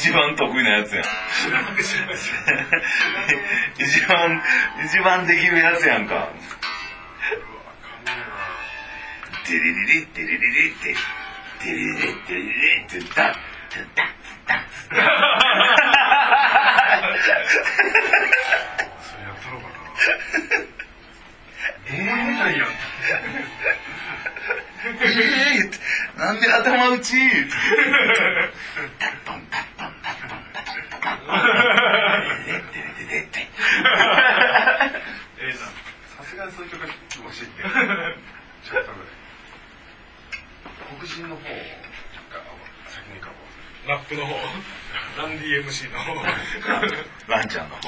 一番得意なやつやん。一番、一番できるやつやんか。テレレレテレレレテ。テレレレテレレレテ。タッテタッタッ。それやったろうかな。ええー、ないやんえ、なんで頭打ちタットンタットンタットンタットンタットンテレレテレレテええなさすがにそういう曲は教えて。ちょっとぐらい黒人の方が先に行こう。ラップの方。ランディ MC の方。ランちゃんの方。